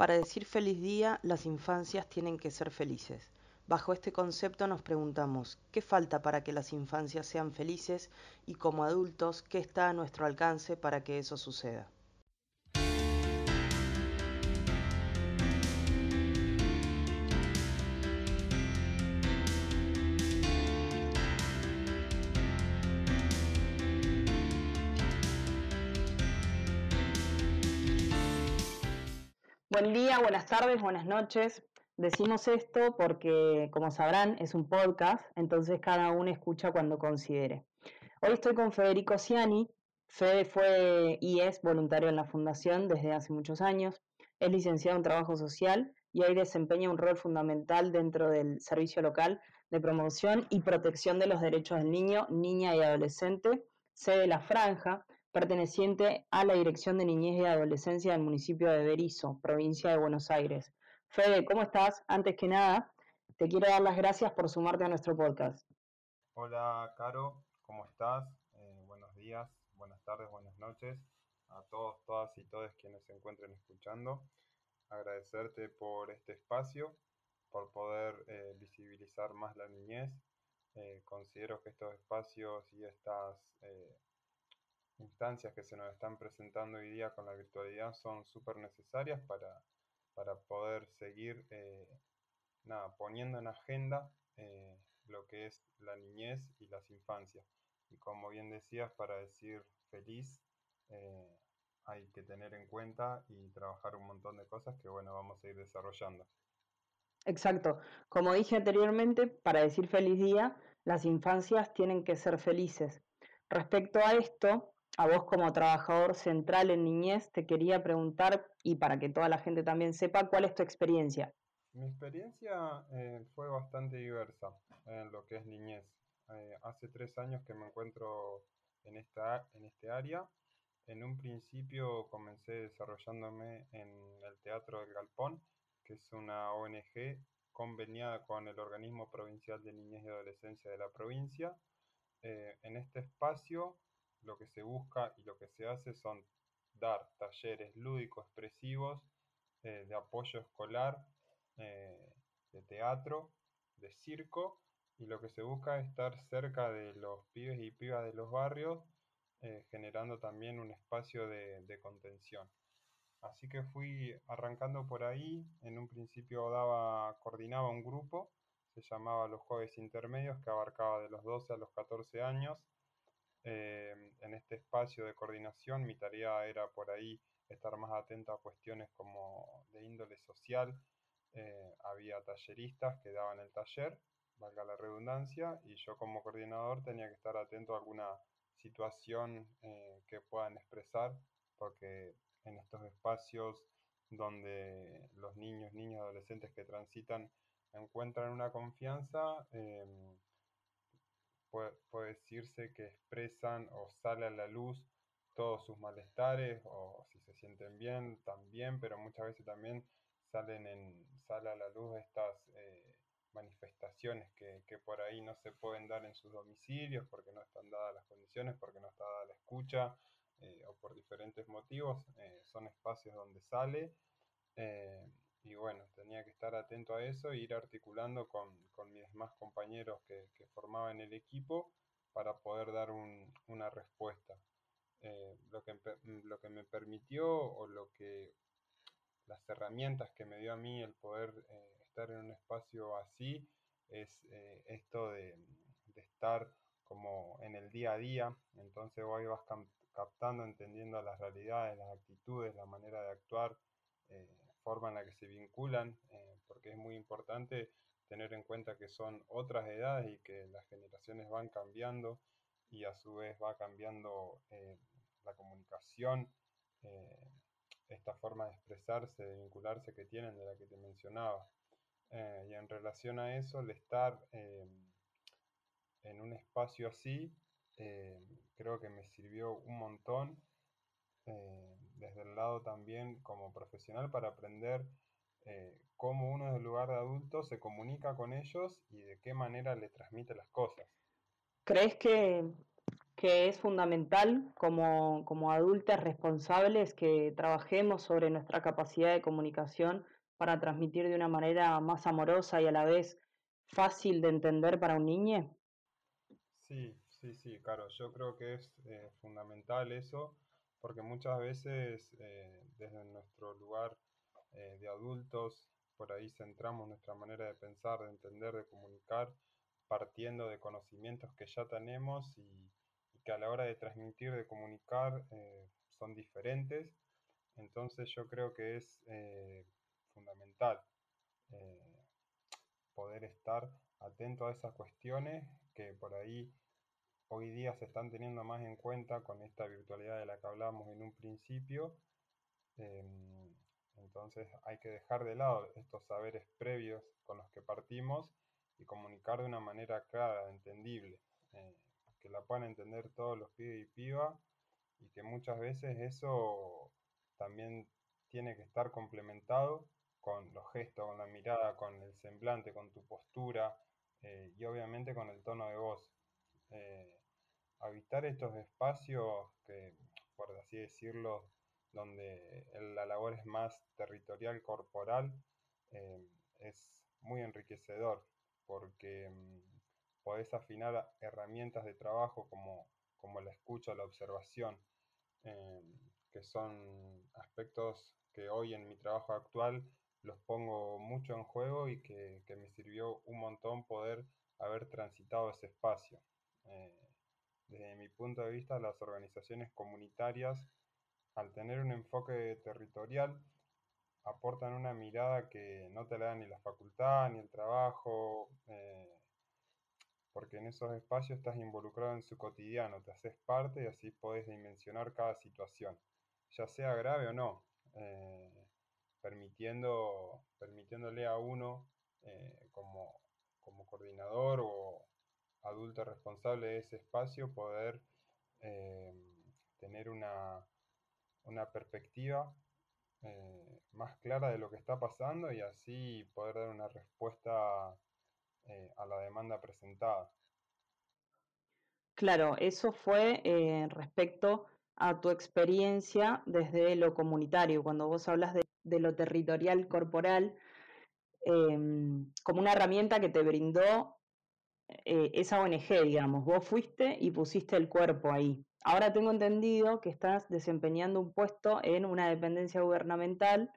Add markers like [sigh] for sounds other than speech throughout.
Para decir feliz día, las infancias tienen que ser felices. Bajo este concepto nos preguntamos, ¿qué falta para que las infancias sean felices? Y como adultos, ¿qué está a nuestro alcance para que eso suceda? Buen día, buenas tardes, buenas noches. Decimos esto porque, como sabrán, es un podcast, entonces cada uno escucha cuando considere. Hoy estoy con Federico Ciani. Fede fue y es voluntario en la Fundación desde hace muchos años. Es licenciado en Trabajo Social y hoy desempeña un rol fundamental dentro del Servicio Local de Promoción y Protección de los Derechos del Niño, Niña y Adolescente, sede La Franja, perteneciente a la Dirección de Niñez y Adolescencia del municipio de Berizo, provincia de Buenos Aires. Fede, ¿cómo estás? Antes que nada, te quiero dar las gracias por sumarte a nuestro podcast. Hola, Caro, ¿cómo estás? Eh, buenos días, buenas tardes, buenas noches a todos, todas y todos quienes se encuentren escuchando. Agradecerte por este espacio, por poder eh, visibilizar más la niñez. Eh, considero que estos espacios y estas instancias que se nos están presentando hoy día con la virtualidad son súper necesarias para, para, poder seguir eh, nada, poniendo en agenda eh, lo que es la niñez y las infancias. Y como bien decías, para decir feliz eh, hay que tener en cuenta y trabajar un montón de cosas que bueno, vamos a ir desarrollando. Exacto. Como dije anteriormente, para decir feliz día, las infancias tienen que ser felices. Respecto a esto, a vos como trabajador central en niñez, te quería preguntar, y para que toda la gente también sepa, ¿cuál es tu experiencia? Mi experiencia eh, fue bastante diversa en lo que es niñez. Eh, hace tres años que me encuentro en, esta, en este área. En un principio comencé desarrollándome en el Teatro del Galpón, que es una ONG conveniada con el Organismo Provincial de Niñez y Adolescencia de la provincia. Eh, en este espacio lo que se busca y lo que se hace son dar talleres lúdicos expresivos eh, de apoyo escolar, eh, de teatro, de circo, y lo que se busca es estar cerca de los pibes y pibas de los barrios, eh, generando también un espacio de, contención. Así que fui arrancando por ahí, en un principio daba, coordinaba un grupo, se llamaba Los Jueves Intermedios, que abarcaba de los 12 a los 14 años, eh, en este espacio de coordinación mi tarea era por ahí estar más atento a cuestiones como de índole social. Eh, había talleristas que daban el taller, valga la redundancia, y yo como coordinador tenía que estar atento a alguna situación eh, que puedan expresar, porque en estos espacios donde los niños, niños, adolescentes que transitan encuentran una confianza, puede, decirse que expresan o sale a la luz todos sus malestares o si se sienten bien también, pero muchas veces también salen en, sale a la luz estas eh, manifestaciones que, por ahí no se pueden dar en sus domicilios porque no están dadas las condiciones, porque no está dada la escucha eh, o por diferentes motivos, eh, son espacios donde sale y bueno, tenía que estar atento a eso e ir articulando con, mis demás compañeros que, formaban el equipo para poder dar una respuesta. Eh, lo, que, lo que me permitió o lo que las herramientas que me dio a mí el poder eh, estar en un espacio así es eh, esto de, de, estar como en el día a día, entonces vos vas captando, entendiendo las realidades, las actitudes, la manera de actuar, forma en la que se vinculan, eh, porque es muy importante tener en cuenta que son otras edades y que las generaciones van cambiando y a su vez va cambiando eh, la comunicación, eh, esta forma de expresarse, de vincularse que tienen, de la que te mencionaba. y en relación a eso, el estar en un espacio así, creo que me sirvió un montón desde el lado también como profesional para aprender eh, cómo uno desde el lugar de adulto se comunica con ellos y de qué manera le transmite las cosas. ¿Crees que, que es fundamental como, como adultos responsables que trabajemos sobre nuestra capacidad de comunicación para transmitir de una manera más amorosa y a la vez fácil de entender para un niño? Sí, sí, sí, claro, yo creo que es eh, fundamental eso, porque muchas veces eh, desde nuestro lugar eh, de adultos, por ahí centramos nuestra manera de pensar, de entender, de comunicar, partiendo de conocimientos que ya tenemos y, que a la hora de transmitir, de comunicar, son diferentes. Entonces yo creo que es fundamental poder estar atento a esas cuestiones que por ahí hoy día se están teniendo más en cuenta con esta virtualidad de la que hablamos en un principio. Em, entonces hay que dejar de lado estos saberes previos con los que partimos y comunicar de una manera clara, entendible, eh, que la puedan entender todos los pibes y pibas y que muchas veces eso también tiene que estar complementado con los gestos, con la mirada, con el semblante, con tu postura eh, y obviamente con el tono de voz. Eh, habitar estos espacios que, por así decirlo, donde la labor es más territorial corporal, eh, es muy enriquecedor porque mm, podés afinar herramientas de trabajo como, como la escucha, la observación, que son aspectos que hoy en mi trabajo actual los pongo mucho en juego y que, me sirvió un montón poder haber transitado ese espacio. Eh, desde mi punto de vista, las organizaciones comunitarias, al tener un enfoque territorial, aportan una mirada que no te la dan ni la facultad, ni el trabajo, eh, porque en esos espacios estás involucrado en su cotidiano, te haces parte y así podés dimensionar cada situación, ya sea grave o no. Eh, permitiendo, permitiéndole a uno eh, como, coordinador o adulto responsable de ese espacio poder eh, tener una, una perspectiva eh, más clara de lo que está pasando y así poder dar una respuesta a la demanda presentada. Claro, eso fue respecto a tu experiencia desde lo comunitario. Cuando vos hablas de de lo territorial corporal como una herramienta que te brindó eh, esa ONG, digamos. Vos fuiste y pusiste el cuerpo ahí. Ahora tengo entendido que estás desempeñando un puesto en una dependencia gubernamental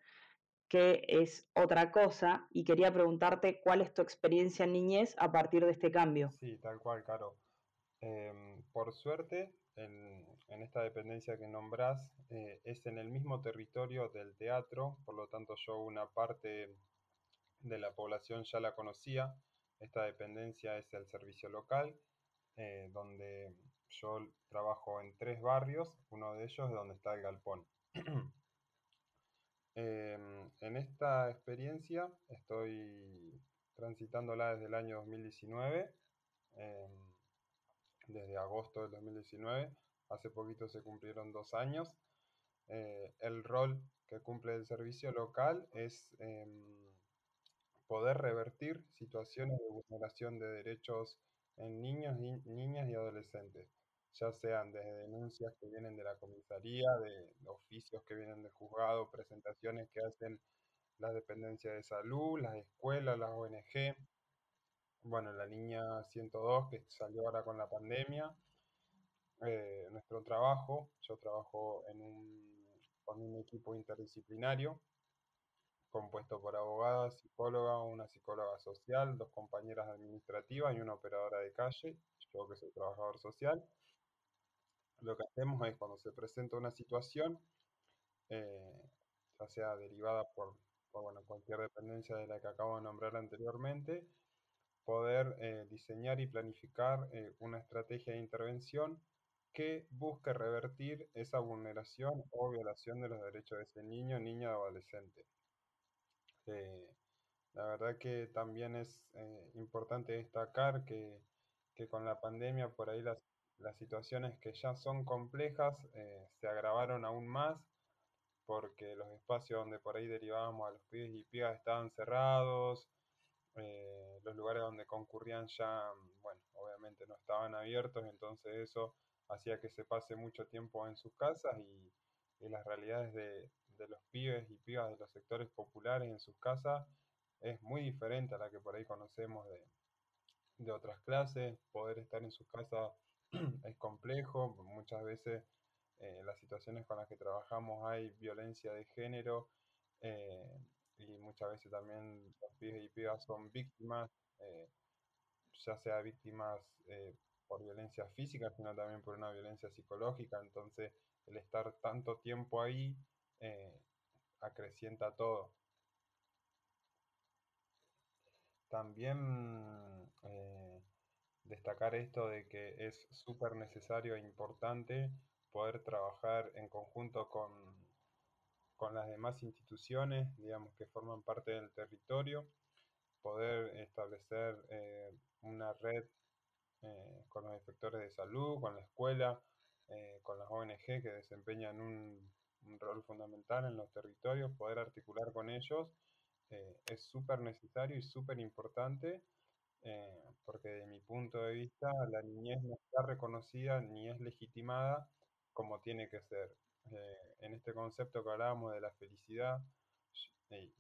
que es otra cosa y quería preguntarte cuál es tu experiencia en niñez a partir de este cambio. Sí, tal cual, Caro. Em, por suerte, en, esta dependencia que nombrás, eh, es en el mismo territorio del teatro, por lo tanto yo una parte de la población ya la conocía. Esta dependencia es el servicio local, eh, donde yo trabajo en tres barrios, uno de ellos es donde está el galpón. [clears throat] Em, en esta experiencia estoy transitándola desde el año 2019 desde agosto del 2019. Hace poquito se cumplieron dos años. Eh, el rol que cumple el servicio local es em, poder revertir situaciones de vulneración de derechos en niños, niñas y adolescentes, ya sean desde denuncias que vienen de la comisaría, de oficios que vienen del juzgado, presentaciones que hacen las dependencias de salud, las escuelas, las ONG, bueno, la línea 102 que salió ahora con la pandemia. Eh, nuestro trabajo, yo trabajo en un, con un equipo interdisciplinario compuesto por abogadas, psicóloga, una psicóloga social, dos compañeras administrativas y una operadora de calle, yo que soy trabajador social. Lo que hacemos es cuando se presenta una situación, eh, ya sea derivada por, cualquier dependencia de la que acabo de nombrar anteriormente, poder eh, diseñar y planificar eh, una estrategia de intervención que busque revertir esa vulneración o violación de los derechos de ese niño, niña o adolescente. Eh, la verdad que también es importante destacar que, con la pandemia por ahí las, las situaciones que ya son complejas se agravaron aún más porque los espacios donde por ahí derivábamos a los pibes y pibas estaban cerrados, eh, los lugares donde concurrían ya, bueno, obviamente no estaban abiertos, entonces eso hacía que se pase mucho tiempo en sus casas y, las realidades de, los pibes y pibas de los sectores populares en sus casas es muy diferente a la que por ahí conocemos de, de otras clases. Poder estar en sus casas [clears throat] es complejo, muchas veces eh, las situaciones con las que trabajamos hay violencia de género eh, y muchas veces también los pibes y pibas son víctimas, eh, ya sea víctimas por violencia física, sino también por una violencia psicológica. Entonces, el estar tanto tiempo ahí acrecienta todo. También destacar esto de que es súper necesario e importante poder trabajar en conjunto con, con las demás instituciones, digamos, que forman parte del territorio, poder establecer eh, una red eh, con los inspectores de salud, con la escuela, eh, con las ONG que desempeñan un, rol fundamental en los territorios, poder articular con ellos es súper necesario y súper importante porque de mi punto de vista la niñez no está reconocida ni es legitimada como tiene que ser. Eh, en este concepto que hablábamos de la felicidad y,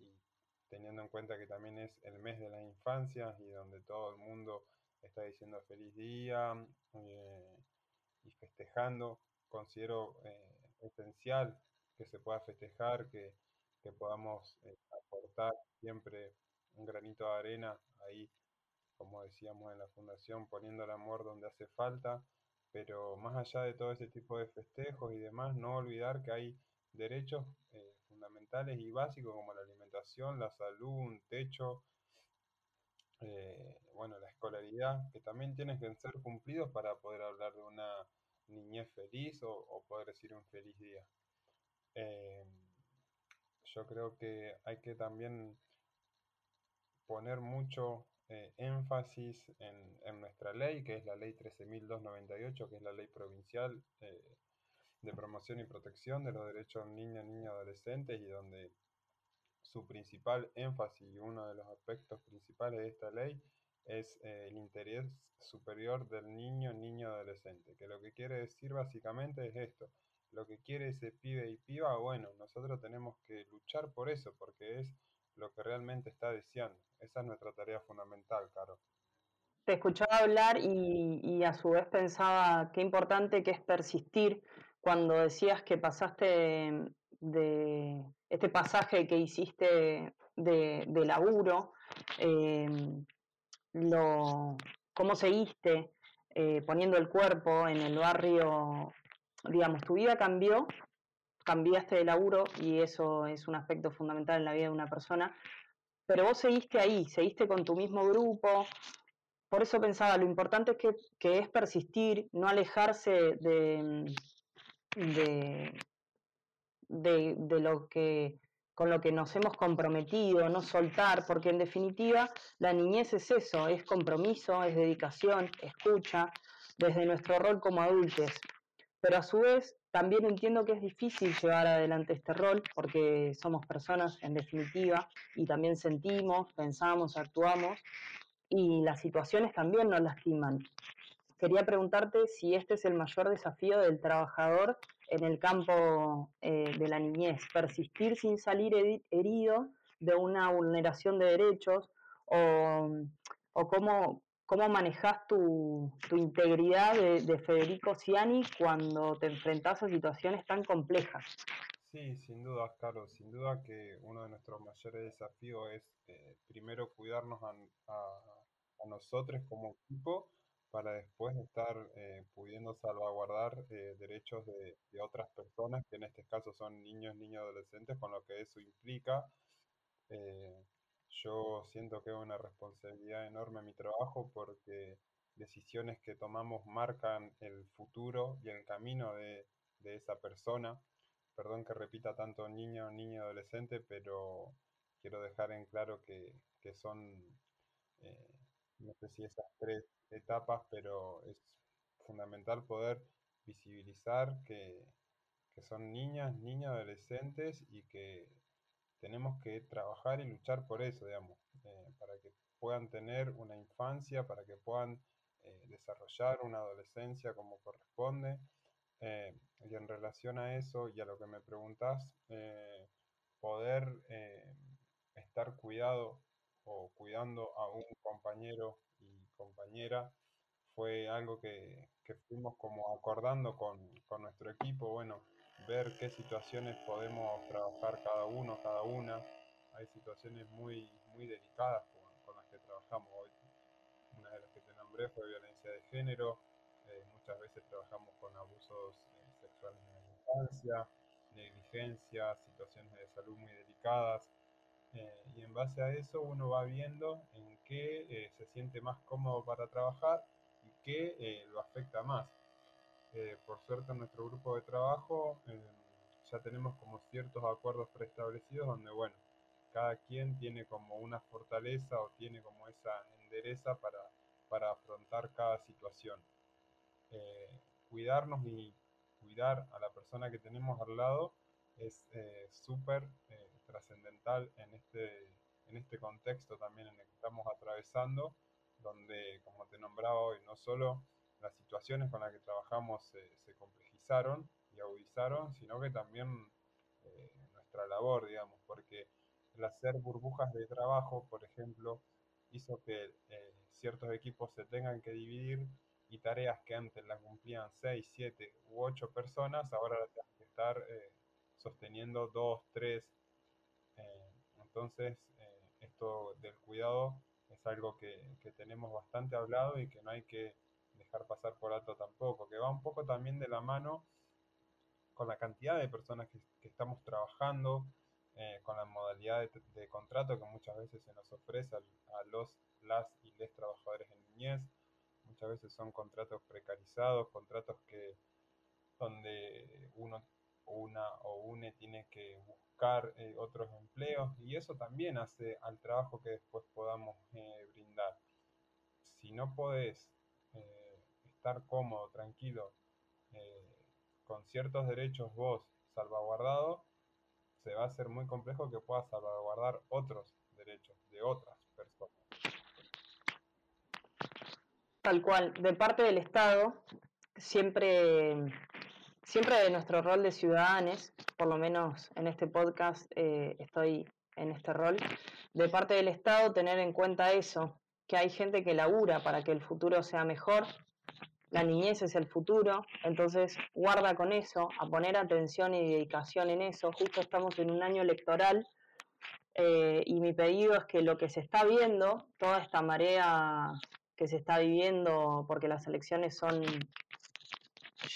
teniendo en cuenta que también es el mes de la infancia y donde todo el mundo está diciendo feliz día eh, y festejando, considero eh, esencial que se pueda festejar, que, que podamos aportar siempre un granito de arena ahí, como decíamos en la fundación, poniendo el amor donde hace falta pero más allá de todo ese tipo de festejos y demás, no olvidar que hay derechos eh, fundamentales y básicos como la alimentación, la salud, un techo, eh, bueno, la escolaridad, que también tienen que ser cumplidos para poder hablar de una niñez feliz o, poder decir un feliz día. Eh, yo creo que hay que también poner mucho eh, énfasis en, nuestra ley, que es la ley 13.298, que es la ley provincial eh, de promoción y protección de los derechos niños, niñas y adolescentes, y donde su principal énfasis y uno de los aspectos principales de esta ley es el interés superior del niño, niño, adolescente, que lo que quiere decir básicamente es esto. Lo que quiere ese pibe y piba, bueno, nosotros tenemos que luchar por eso, porque es lo que realmente está deseando. Esa es nuestra tarea fundamental, Caro. Te escuchaba hablar y, a su vez pensaba qué importante que es persistir cuando decías que pasaste de este pasaje que hiciste de, laburo, em, lo, cómo seguiste eh, poniendo el cuerpo en el barrio, digamos, tu vida cambió cambiaste de laburo y eso es un aspecto fundamental en la vida de una persona, pero vos seguiste ahí, seguiste con tu mismo grupo. Por eso pensaba, lo importante es que, es persistir, no alejarse de, de, de, lo que con lo que nos hemos comprometido, no soltar, porque en definitiva la niñez es eso, es compromiso, es dedicación, escucha, desde nuestro rol como adultos. Pero a su vez también entiendo que es difícil llevar adelante este rol porque somos personas en definitiva y también sentimos, pensamos, actuamos y las situaciones también nos lastiman. Quería preguntarte si este es el mayor desafío del trabajador en el campo eh, de la niñez, persistir sin salir herido de una vulneración de derechos o, o cómo, ¿Cómo manejas tu, integridad de, Federico Ciani cuando te enfrentas a situaciones tan complejas? Sí, sin duda, Carlos. Sin duda que uno de nuestros mayores desafíos es eh, primero cuidarnos a, nosotros como equipo para después estar eh, pudiendo salvaguardar eh, derechos de, otras personas, que en este caso son niños, niños, adolescentes, con lo que eso implica. Yo siento que es una responsabilidad enorme mi trabajo porque decisiones que tomamos marcan el futuro y el camino de, esa persona. Perdón que repita tanto niño, niño, adolescente, pero quiero dejar en claro que, son, eh, no sé si esas tres etapas, pero es fundamental poder visibilizar que, que son niñas, niños, adolescentes y que tenemos que trabajar y luchar por eso, digamos, eh, para que puedan tener una infancia, para que puedan desarrollar una adolescencia como corresponde. y en relación a eso y a lo que me preguntás, poder estar cuidado o cuidando a un compañero y compañera fue algo que, fuimos como acordando con, nuestro equipo, bueno, ver qué situaciones podemos trabajar cada uno, cada una. Hay situaciones muy, muy delicadas con, las que trabajamos hoy. Una de las que te nombré fue violencia de género. Eh, muchas veces trabajamos con abusos eh, sexuales en la infancia, negligencia, situaciones de salud muy delicadas. Eh, y en base a eso uno va viendo en qué se siente más cómodo para trabajar y qué lo afecta más. Por suerte en nuestro grupo de trabajo ya tenemos como ciertos acuerdos preestablecidos donde, bueno, cada quien tiene como una fortaleza o tiene como esa endereza para, para afrontar cada situación. Eh, cuidarnos y cuidar a la persona que tenemos al lado es eh, súper eh, trascendental en este, en este contexto también en el que estamos atravesando, donde, como te nombraba hoy, no solo las situaciones con las que trabajamos se complejizaron, y agudizaron, sino que también eh, nuestra labor, digamos, porque el hacer burbujas de trabajo, por ejemplo, hizo que eh, ciertos equipos se tengan que dividir y tareas que antes las cumplían 6, 7 u 8 personas, ahora las tienen que estar eh, sosteniendo 2, 3. entonces, esto del cuidado es algo que, que tenemos bastante hablado y que no hay que dejar pasar por alto tampoco, que va un poco también de la mano con la cantidad de personas que, estamos trabajando, eh, con la modalidad de, contrato que muchas veces se nos ofrece a, los, las y les trabajadores en niñez. Muchas veces son contratos precarizados, contratos que donde uno una o une tiene que buscar eh, otros empleos y eso también hace al trabajo que después podamos eh, brindar. Si no podés estar cómodo, tranquilo, con ciertos derechos vos salvaguardados, se va a hacer muy complejo que puedas salvaguardar otros derechos de otras personas. Tal cual, de parte del Estado, siempre, siempre de nuestro rol de ciudadanos, por lo menos en este podcast eh, estoy en este rol, de parte del Estado tener en cuenta eso, que hay gente que labura para que el futuro sea mejor, la niñez es el futuro, entonces guarda con eso, a poner atención y dedicación en eso. Justo estamos en un año electoral eh, y mi pedido es que lo que se está viendo, toda esta marea que se está viviendo, porque las elecciones son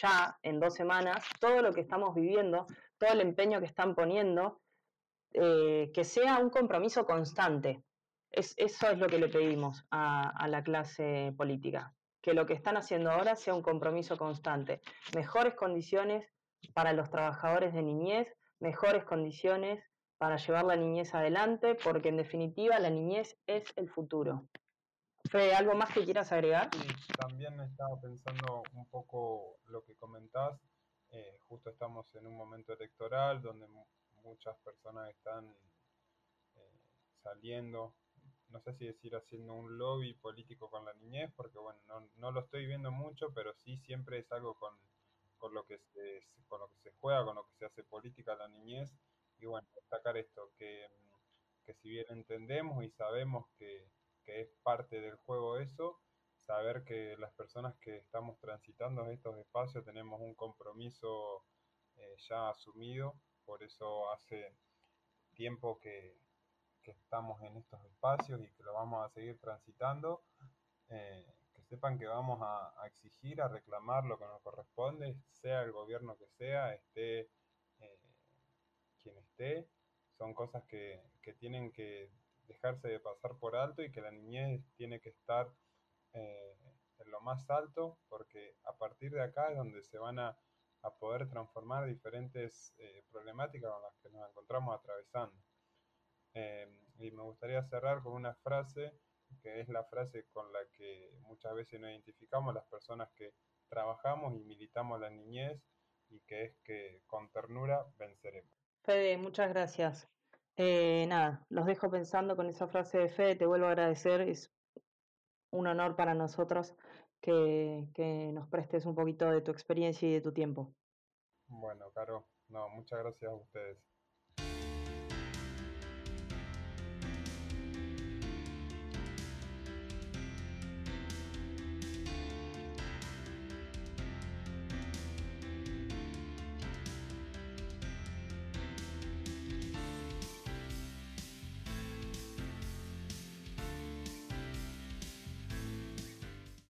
ya en dos semanas, todo lo que estamos viviendo, todo el empeño que están poniendo, eh, que sea un compromiso constante. Es, eso es lo que le pedimos a la clase política que lo que están haciendo ahora sea un compromiso constante. Mejores condiciones para los trabajadores de niñez, mejores condiciones para llevar la niñez adelante, porque en definitiva la niñez es el futuro. Fede, ¿algo más que quieras agregar? Sí, también estaba pensando un poco lo que comentás. Eh, justo estamos en un momento electoral donde muchas personas están eh, saliendo no sé si decir haciendo un lobby político con la niñez, porque bueno, no, lo estoy viendo mucho, pero sí siempre es algo con, lo que se, con lo que se juega, con lo que se hace política la niñez. Y bueno, destacar esto, que, que si bien entendemos y sabemos que, es parte del juego eso, saber que las personas que estamos transitando estos espacios tenemos un compromiso eh, ya asumido, por eso hace tiempo que, que estamos en estos espacios y que lo vamos a seguir transitando, eh, que sepan que vamos a, exigir, a reclamar lo que nos corresponde, sea el gobierno que sea, esté eh, quien esté, son cosas que, tienen que dejarse de pasar por alto y que la niñez tiene que estar eh, en lo más alto, porque a partir de acá es donde se van a, a poder transformar diferentes problemáticas con las que nos encontramos atravesando. Em, y me gustaría cerrar con una frase que es la frase con la que muchas veces nos identificamos las personas que trabajamos y militamos la niñez y que es que con ternura venceremos. Fede, muchas gracias. Eh, nada, los dejo pensando con esa frase de Fede, te vuelvo a agradecer, es un honor para nosotros que, que nos prestes un poquito de tu experiencia y de tu tiempo. Bueno, Caro, no, muchas gracias a ustedes.